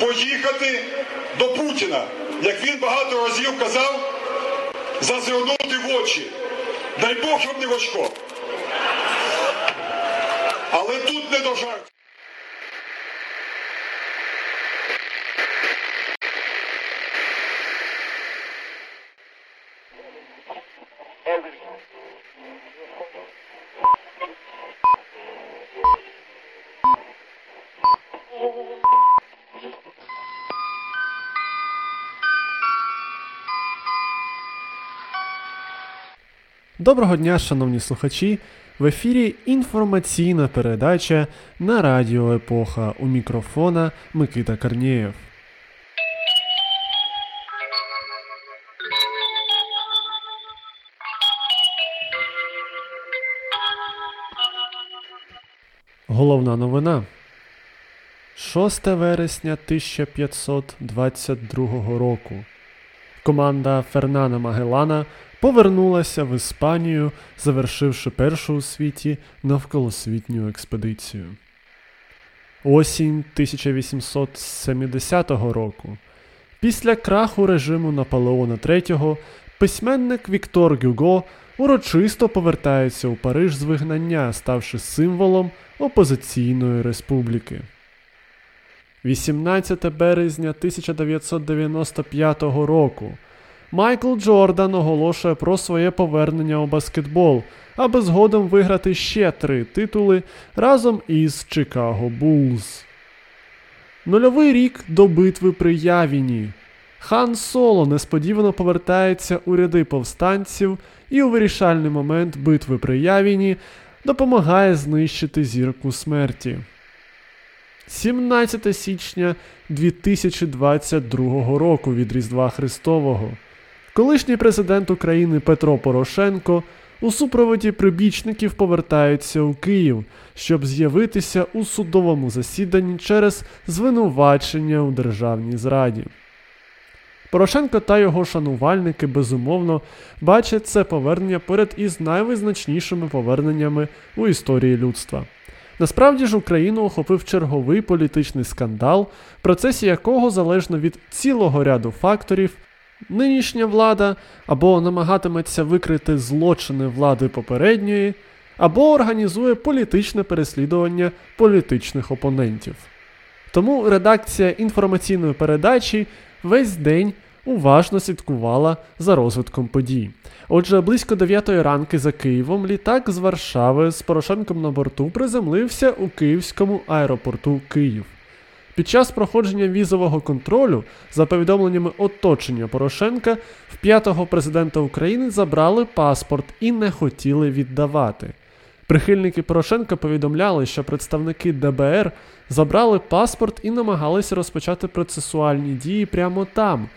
поїхати до Путіна, як він багато разів казав, зазирнути в очі. Дай Бог, щоб не в очко. Але тут не до жартів. Доброго дня, шановні слухачі. В ефірі інформаційна передача на радіо Епоха у мікрофона Микита Корнієв. Головна новина. 6 вересня 1522 року. Команда Фернана Магеллана повернулася в Іспанію, завершивши першу у світі навколосвітню експедицію. Осінь 1870 року. Після краху режиму Наполеона III письменник Віктор Гюго урочисто повертається у Париж з вигнання, ставши символом опозиційної республіки. 18 березня 1995 року Майкл Джордан оголошує про своє повернення у баскетбол, аби згодом виграти ще три титули разом із Чикаго Булз. Нульовий рік до битви при Явіні. Хан Соло несподівано повертається у ряди повстанців і у вирішальний момент битви при Явіні допомагає знищити зірку смерті. 17 січня 2022 року від Різдва Христового. Колишній президент України Петро Порошенко у супроводі прибічників повертається у Київ, щоб з'явитися у судовому засіданні через звинувачення у державній зраді. Порошенко та його шанувальники безумовно бачать це повернення поряд із найвизначнішими поверненнями у історії людства. Насправді ж Україну охопив черговий політичний скандал, в процесі якого, залежно від цілого ряду факторів, нинішня влада або намагатиметься викрити злочини влади попередньої, або організує політичне переслідування політичних опонентів. Тому редакція інформаційної передачі весь день уважно слідкувала за розвитком подій. Отже, близько 9 ранки за Києвом літак з Варшави з Порошенком на борту приземлився у Київському аеропорту Київ. Під час проходження візового контролю, за повідомленнями оточення Порошенка, в п'ятого президента України забрали паспорт і не хотіли віддавати. Прихильники Порошенка повідомляли, що представники ДБР забрали паспорт і намагалися розпочати процесуальні дії прямо там.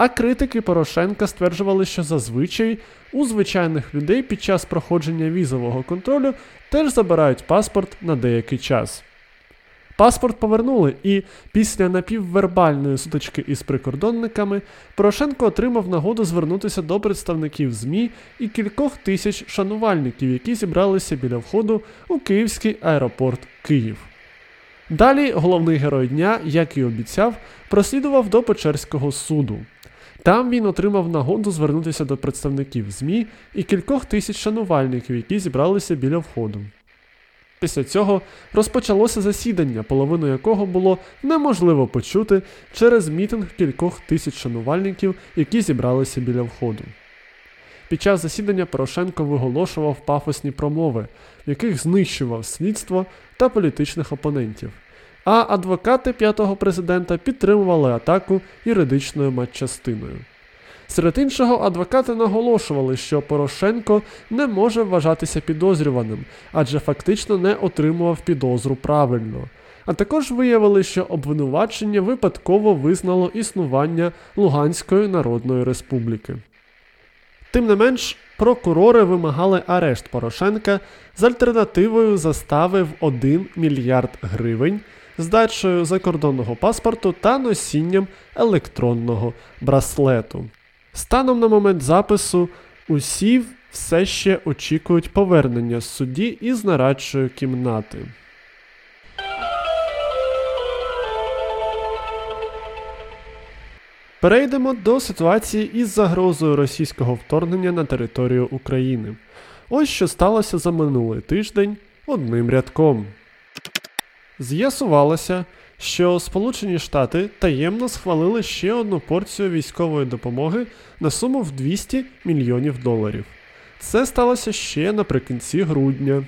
А критики Порошенка стверджували, що зазвичай у звичайних людей під час проходження візового контролю теж забирають паспорт на деякий час. Паспорт повернули, і після напіввербальної сутички із прикордонниками Порошенко отримав нагоду звернутися до представників ЗМІ і кількох тисяч шанувальників, які зібралися біля входу у Київський аеропорт Київ. Далі головний герой дня, як і обіцяв, прослідував до Печерського суду. Там він отримав нагоду звернутися до представників ЗМІ і кількох тисяч шанувальників, які зібралися біля входу. Після цього розпочалося засідання, половину якого було неможливо почути через мітинг кількох тисяч шанувальників, які зібралися біля входу. Під час засідання Порошенко виголошував пафосні промови, в яких знищував слідство та політичних опонентів. А адвокати п'ятого президента підтримували атаку юридичною матчастиною. Серед іншого, адвокати наголошували, що Порошенко не може вважатися підозрюваним, адже фактично не отримував підозру правильно. А також виявили, що обвинувачення випадково визнало існування Луганської Народної Республіки. Тим не менш, прокурори вимагали арешт Порошенка з альтернативою застави в 1 мільярд гривень, здачею закордонного паспорту та носінням електронного браслету. Станом на момент запису усі все ще очікують повернення з судді із нарадчої кімнати. Перейдемо до ситуації із загрозою російського вторгнення на територію України. Ось що сталося за минулий тиждень одним рядком. З'ясувалося, що Сполучені Штати таємно схвалили ще одну порцію військової допомоги на суму в 200 мільйонів доларів. Це сталося ще наприкінці грудня.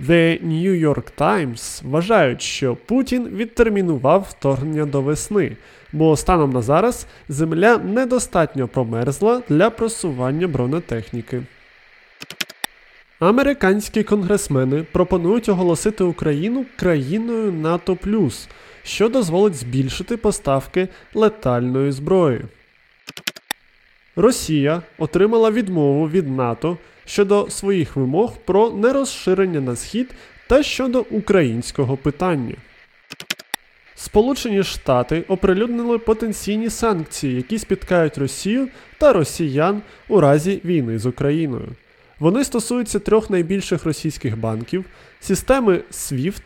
The New York Times вважають, що Путін відтермінував вторгнення до весни, бо станом на зараз земля недостатньо промерзла для просування бронетехніки. Американські конгресмени пропонують оголосити Україну країною НАТО, що дозволить збільшити поставки летальної зброї. Росія отримала відмову від НАТО щодо своїх вимог про нерозширення на схід та щодо українського питання. Сполучені Штати оприлюднили потенційні санкції, які спіткають Росію та росіян у разі війни з Україною. Вони стосуються трьох найбільших російських банків, системи SWIFT,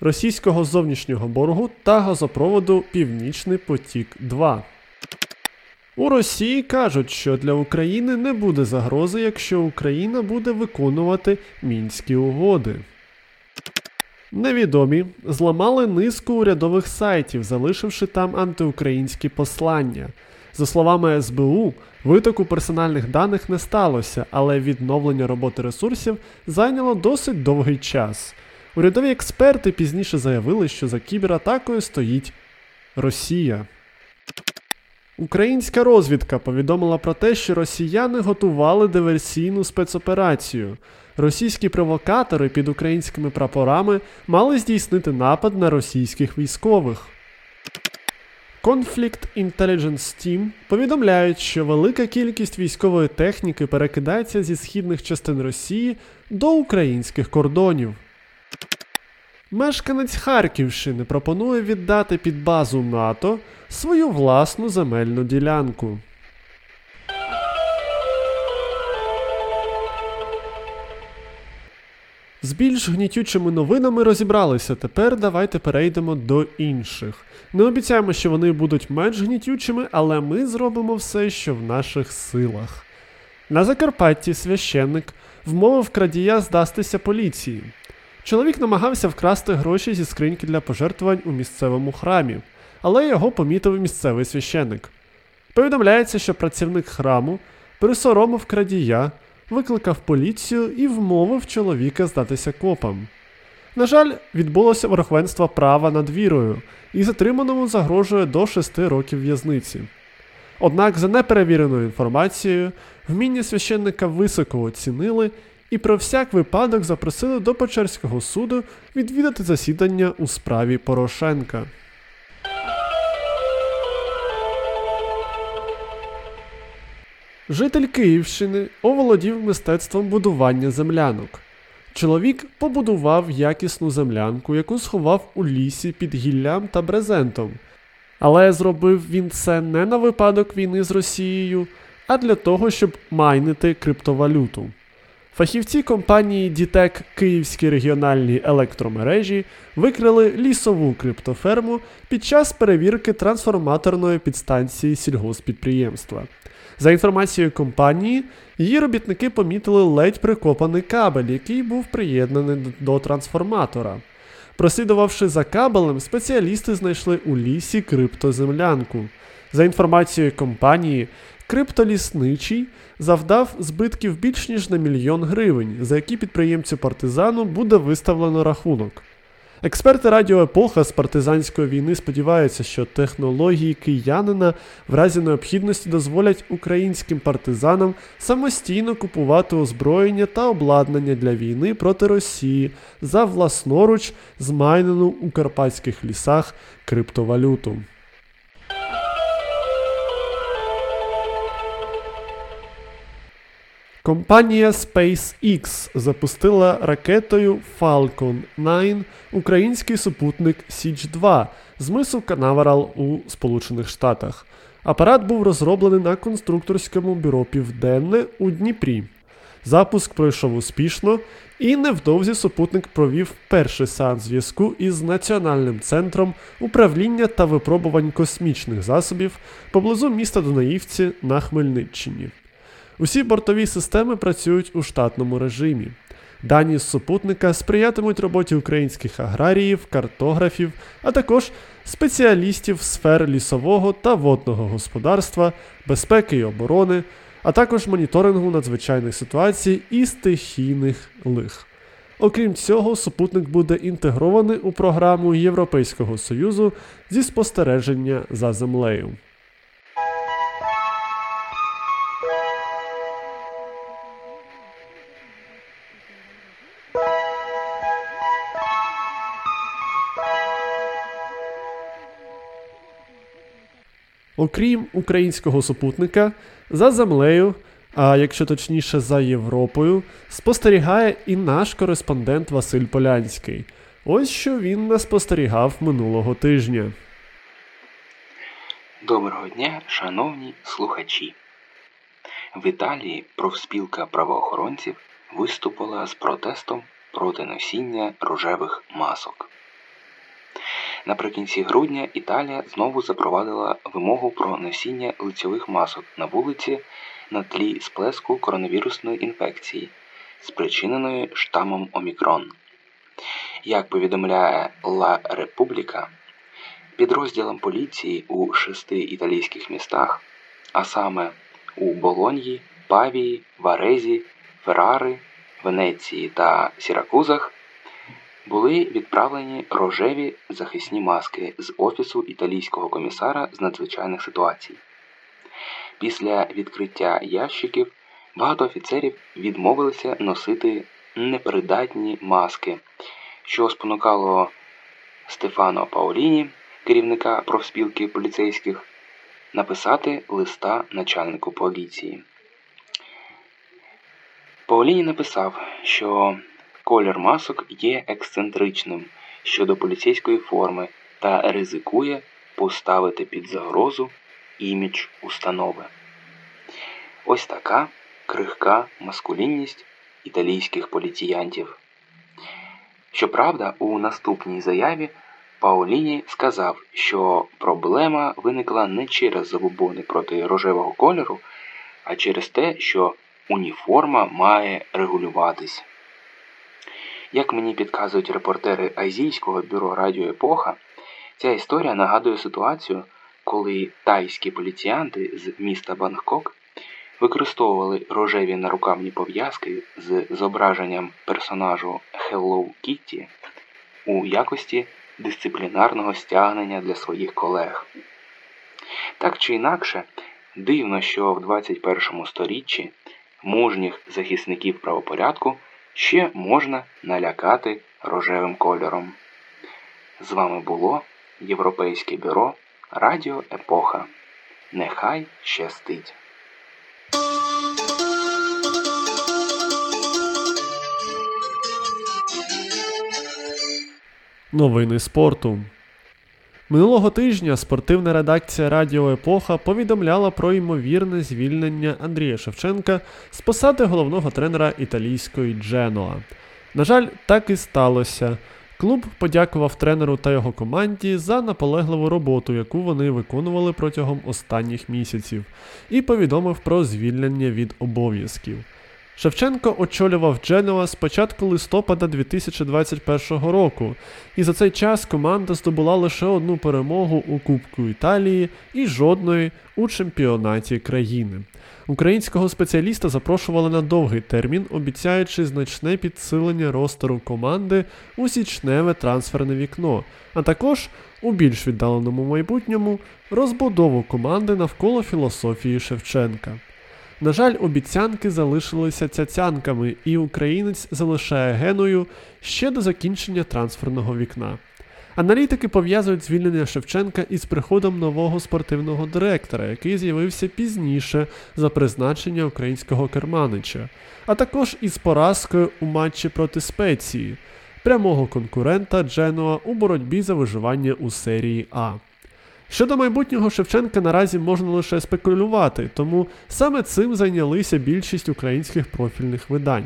російського зовнішнього боргу та газопроводу Північний потік 2. У Росії кажуть, що для України не буде загрози, якщо Україна буде виконувати мінські угоди. Невідомі зламали низку урядових сайтів, залишивши там антиукраїнські послання. За словами СБУ, витоку персональних даних не сталося, але відновлення роботи ресурсів зайняло досить довгий час. Урядові експерти пізніше заявили, що за кібератакою стоїть Росія. Українська розвідка повідомила про те, що росіяни готували диверсійну спецоперацію. Російські провокатори під українськими прапорами мали здійснити напад на російських військових. Conflict Intelligence Team повідомляють, що велика кількість військової техніки перекидається зі східних частин Росії до українських кордонів. Мешканець Харківщини пропонує віддати під базу НАТО свою власну земельну ділянку. З більш гнітючими новинами розібралися. Тепер давайте перейдемо до інших. Не обіцяємо, що вони будуть менш гнітючими, але ми зробимо все, що в наших силах. На Закарпатті священник вмовив крадія здастися поліції. Чоловік намагався вкрасти гроші зі скриньки для пожертвувань у місцевому храмі, але його помітив місцевий священник. Повідомляється, що працівник храму пересоромив крадія, викликав поліцію і вмовив чоловіка здатися копам. На жаль, відбулося верховенство права над вірою, і затриманому загрожує до 6 років в'язниці. Однак, за неперевіреною інформацією, вміння священника високо оцінили і про всяк випадок запросили до Печерського суду відвідати засідання у справі Порошенка. Житель Київщини оволодів мистецтвом будування землянок. Чоловік побудував якісну землянку, яку сховав у лісі під гіллям та брезентом. Але зробив він це не на випадок війни з Росією, а для того, щоб майнити криптовалюту. Фахівці компанії Дітек Київські регіональні електромережі викрили лісову криптоферму під час перевірки трансформаторної підстанції сільгоспідприємства. За інформацією компанії, її робітники помітили ледь прикопаний кабель, який був приєднаний до трансформатора. Прослідувавши за кабелем, спеціалісти знайшли у лісі криптоземлянку. За інформацією компанії, криптолісничий завдав збитків більш ніж на мільйон гривень, за які підприємцю партизану буде виставлено рахунок. Експерти Радіо Епоха з партизанської війни сподіваються, що технології киянина в разі необхідності дозволять українським партизанам самостійно купувати озброєння та обладнання для війни проти Росії за власноруч змайнену у карпатських лісах криптовалюту. Компанія SpaceX запустила ракетою Falcon 9 український супутник Січ 2 з мису Канаверал у Сполучених Штатах. Апарат був розроблений на конструкторському бюро Південне у Дніпрі. Запуск пройшов успішно, і невдовзі супутник провів перший сеанс зв'язку із Національним центром управління та випробувань космічних засобів поблизу міста Дунаївці на Хмельниччині. Усі бортові системи працюють у штатному режимі. Дані з супутника сприятимуть роботі українських аграріїв, картографів, а також спеціалістів сфер лісового та водного господарства, безпеки і оборони, а також моніторингу надзвичайних ситуацій і стихійних лих. Окрім цього, супутник буде інтегрований у програму Європейського Союзу зі спостереження за землею. Окрім українського супутника, за землею, а якщо точніше за Європою, спостерігає і наш кореспондент Василь Полянський. Ось що він нас спостерігав минулого тижня. Доброго дня, шановні слухачі. В Італії профспілка правоохоронців виступила з протестом проти носіння рожевих масок. Наприкінці грудня Італія знову запровадила вимогу про носіння лицьових масок на вулиці на тлі сплеску коронавірусної інфекції, спричиненої штамом Омікрон. Як повідомляє Ла Републіка, підрозділам поліції у шести італійських містах, а саме у Болоньї, Павії, Варезі, Феррари, Венеції та Сіракузах, були відправлені рожеві захисні маски з Офісу італійського комісара з надзвичайних ситуацій. Після відкриття ящиків багато офіцерів відмовилися носити непридатні маски, що спонукало Стефано Паоліні, керівника профспілки поліцейських, написати листа начальнику поліції. Паоліні написав, що колір масок є ексцентричним щодо поліцейської форми та ризикує поставити під загрозу імідж установи. Ось така крихка маскулінність італійських поліціянтів. Щоправда, у наступній заяві Паоліні сказав, що проблема виникла не через забобони проти рожевого кольору, а через те, що уніформа має регулюватись. Як мені підказують репортери Азійського бюро Радіо Епоха, ця історія нагадує ситуацію, коли тайські поліціянти з міста Бангкок використовували рожеві нарукавні пов'язки з зображенням персонажу Hello Kitty у якості дисциплінарного стягнення для своїх колег. Так чи інакше, дивно, що в 21 сторіччі мужніх захисників правопорядку ще можна налякати рожевим кольором. З вами було Європейське бюро Радіо Епоха. Нехай щастить! Новини спорту. Минулого тижня спортивна редакція Радіо Епоха повідомляла про ймовірне звільнення Андрія Шевченка з посади головного тренера італійської Дженоа. На жаль, так і сталося. Клуб подякував тренеру та його команді за наполегливу роботу, яку вони виконували протягом останніх місяців, і повідомив про звільнення від обов'язків. Шевченко очолював Дженуа з початку листопада 2021 року, і за цей час команда здобула лише одну перемогу у Кубку Італії і жодної у чемпіонаті країни. Українського спеціаліста запрошували на довгий термін, обіцяючи значне підсилення ростеру команди у січневе трансферне вікно, а також у більш віддаленому майбутньому розбудову команди навколо філософії Шевченка. На жаль, обіцянки залишилися цяцянками, і українець залишає геною ще до закінчення трансферного вікна. Аналітики пов'язують звільнення Шевченка із приходом нового спортивного директора, який з'явився пізніше за призначення українського керманича, а також із поразкою у матчі проти Спеції, прямого конкурента Дженуа у боротьбі за виживання у серії А. Щодо майбутнього Шевченка наразі можна лише спекулювати, тому саме цим зайнялися більшість українських профільних видань.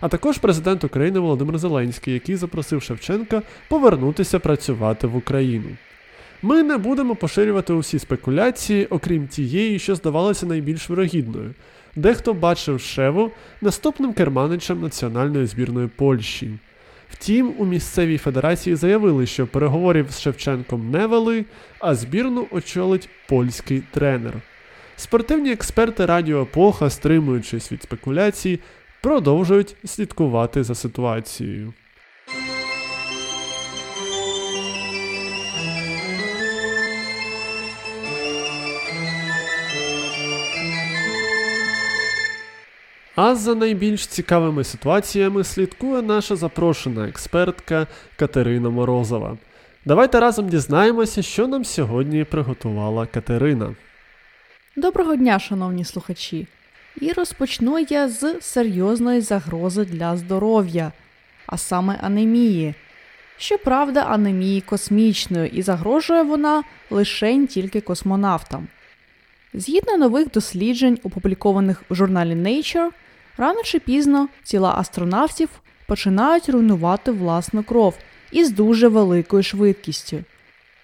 А також президент України Володимир Зеленський, який запросив Шевченка повернутися працювати в Україну. Ми не будемо поширювати усі спекуляції, окрім тієї, що здавалося найбільш вирогідною. Дехто бачив Шеву наступним керманичем національної збірної Польщі. Втім, у місцевій федерації заявили, що переговорів з Шевченком не вели, а збірну очолить польський тренер. Спортивні експерти Радіо Епоха, стримуючись від спекуляцій, продовжують слідкувати за ситуацією. А за найбільш цікавими ситуаціями слідкує наша запрошена експертка Катерина Морозова. Давайте разом дізнаємося, що нам сьогодні приготувала Катерина. Доброго дня, шановні слухачі! І розпочну я з серйозної загрози для здоров'я, а саме анемії. Щоправда, анемії космічної, і загрожує вона лише тільки космонавтам. Згідно нових досліджень, опублікованих у журналі Nature, рано чи пізно тіла астронавтів починають руйнувати власну кров із дуже великою швидкістю.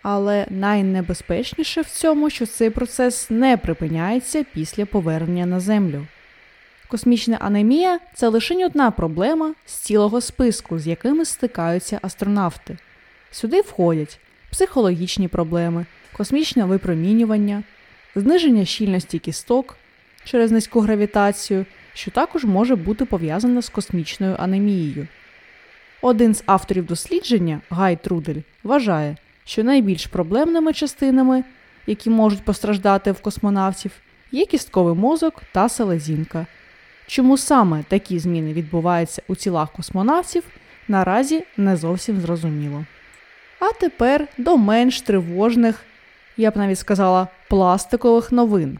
Але найнебезпечніше в цьому, що цей процес не припиняється після повернення на Землю. Космічна анемія це лише одна проблема з цілого списку, з якими стикаються астронавти. Сюди входять психологічні проблеми, космічне випромінювання, зниження щільності кісток через низьку гравітацію, що також може бути пов'язане з космічною анемією. Один з авторів дослідження, Гай Трудель, вважає, що найбільш проблемними частинами, які можуть постраждати в космонавтів, є кістковий мозок та селезінка. Чому саме такі зміни відбуваються у тілах космонавтів, наразі не зовсім зрозуміло. А тепер до менш тривожних, я б навіть сказала, пластикових новин.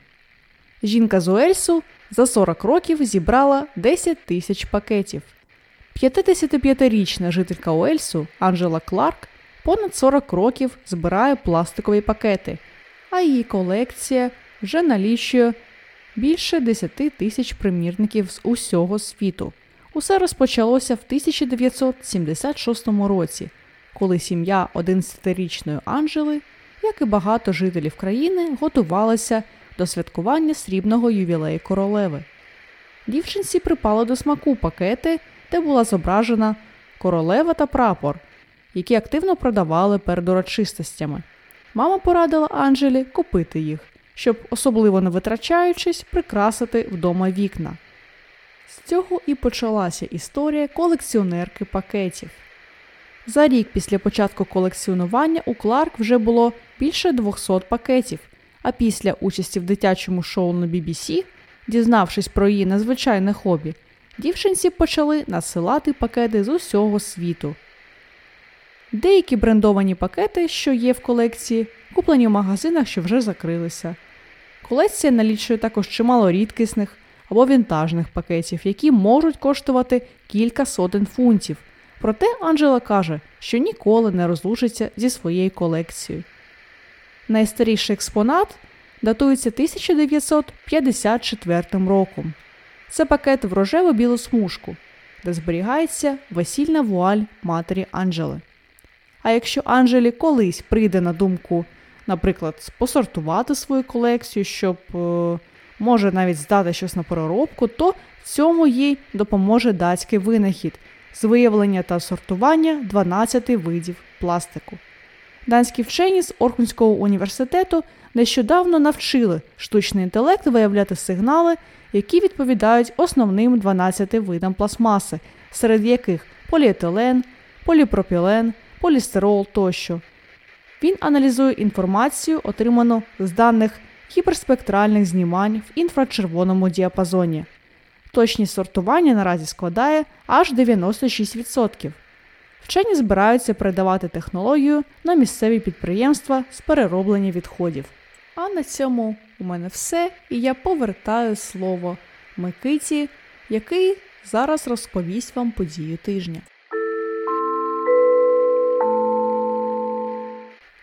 Жінка з Уельсу за 40 років зібрала 10 тисяч пакетів. 55-річна жителька Уельсу Анджела Кларк понад 40 років збирає пластикові пакети, а її колекція вже налічує більше 10 тисяч примірників з усього світу. Усе розпочалося в 1976 році, коли сім'я 11-річної Анджели, як і багато жителів країни, готувалася до святкування срібного ювілею королеви. Дівчинці припали до смаку пакети, де була зображена королева та прапор, які активно продавали перед урочистостями. Мама порадила Анджелі купити їх, щоб, особливо не витрачаючись, прикрасити вдома вікна. З цього і почалася історія колекціонерки пакетів. За рік після початку колекціонування у Кларк вже було більше 200 пакетів, а після участі в дитячому шоу на BBC, дізнавшись про її надзвичайне хобі, дівчинці почали насилати пакети з усього світу. Деякі брендовані пакети, що є в колекції, куплені в магазинах, що вже закрилися. Колекція налічує також чимало рідкісних або вінтажних пакетів, які можуть коштувати кілька сотень фунтів. Проте Анджела каже, що ніколи не розлучиться зі своєю колекцією. Найстаріший експонат датується 1954 роком. Це пакет в рожеву білу смужку, де зберігається весільна вуаль матері Анджели. А якщо Анджелі колись прийде на думку, наприклад, посортувати свою колекцію, щоб е, може навіть здати щось на переробку, то в цьому їй допоможе датський винахід з виявлення та сортування 12 видів пластику. Данські вчені з Орхунського університету нещодавно навчили штучний інтелект виявляти сигнали, які відповідають основним 12 видам пластмаси, серед яких поліетилен, поліпропілен, полістирол тощо. Він аналізує інформацію, отриману з даних гіперспектральних знімань в інфрачервоному діапазоні. Точність сортування наразі складає аж 96%. Вчені збираються передавати технологію на місцеві підприємства з перероблення відходів. А на цьому у мене все, і я повертаю слово Микиті, який зараз розповість вам подію тижня.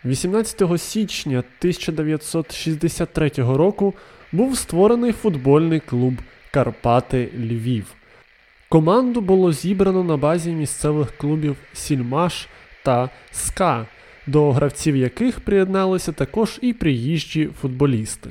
18 січня 1963 року був створений футбольний клуб Карпати Львів. Команду було зібрано на базі місцевих клубів Сільмаш та СКА, до гравців яких приєдналися також і приїжджі футболісти.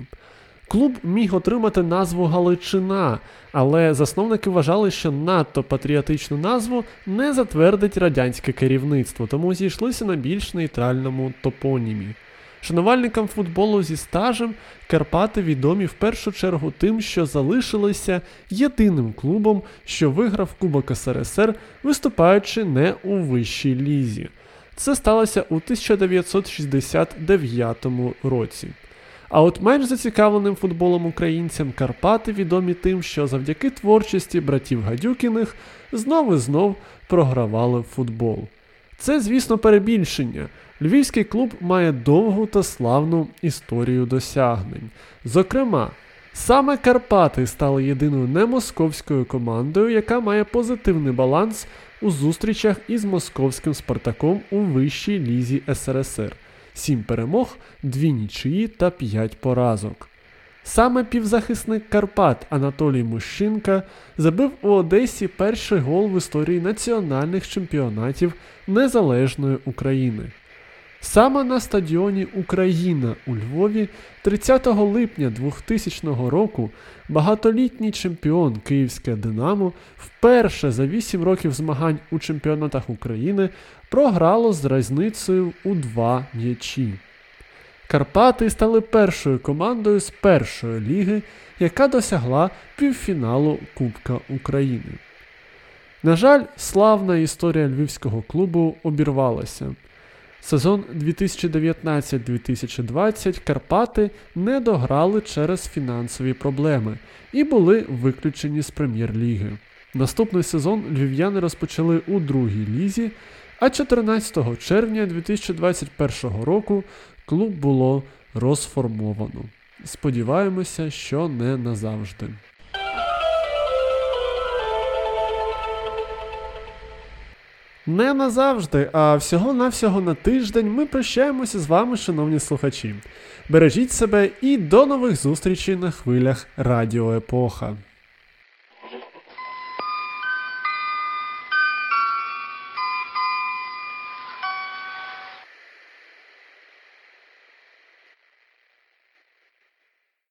Клуб міг отримати назву Галичина, але засновники вважали, що надто патріотичну назву не затвердить радянське керівництво, тому зійшлися на більш нейтральному топонімі. Шанувальникам футболу зі стажем Карпати відомі в першу чергу тим, що залишилися єдиним клубом, що виграв Кубок СРСР, виступаючи не у вищій лізі. Це сталося у 1969 році. А от менш зацікавленим футболом українцям Карпати відомі тим, що завдяки творчості братів Гадюкіних знов і знов програвали футбол. Це, звісно, перебільшення. Львівський клуб має довгу та славну історію досягнень. Зокрема, саме Карпати стали єдиною немосковською командою, яка має позитивний баланс у зустрічах із московським Спартаком у вищій лізі СРСР. 7 перемог, 2 нічиї та 5 поразок. Саме півзахисник Карпат Анатолій Мущинка забив у Одесі перший гол в історії національних чемпіонатів Незалежної України. Саме на стадіоні Україна у Львові 30 липня 2000 року багатолітній чемпіон Київське Динамо вперше за 8 років змагань у чемпіонатах України програло з різницею у два м'ячі. Карпати стали першою командою з першої ліги, яка досягла півфіналу Кубка України. На жаль, славна історія львівського клубу обірвалася. Сезон 2019-2020 Карпати не дограли через фінансові проблеми і були виключені з прем'єр-ліги. Наступний сезон львів'яни розпочали у другій лізі, а 14 червня 2021 року клуб було розформовано. Сподіваємося, що не назавжди. Не назавжди, а всього-навсього на тиждень ми прощаємося з вами, шановні слухачі. Бережіть себе і до нових зустрічей на хвилях Радіо Епоха.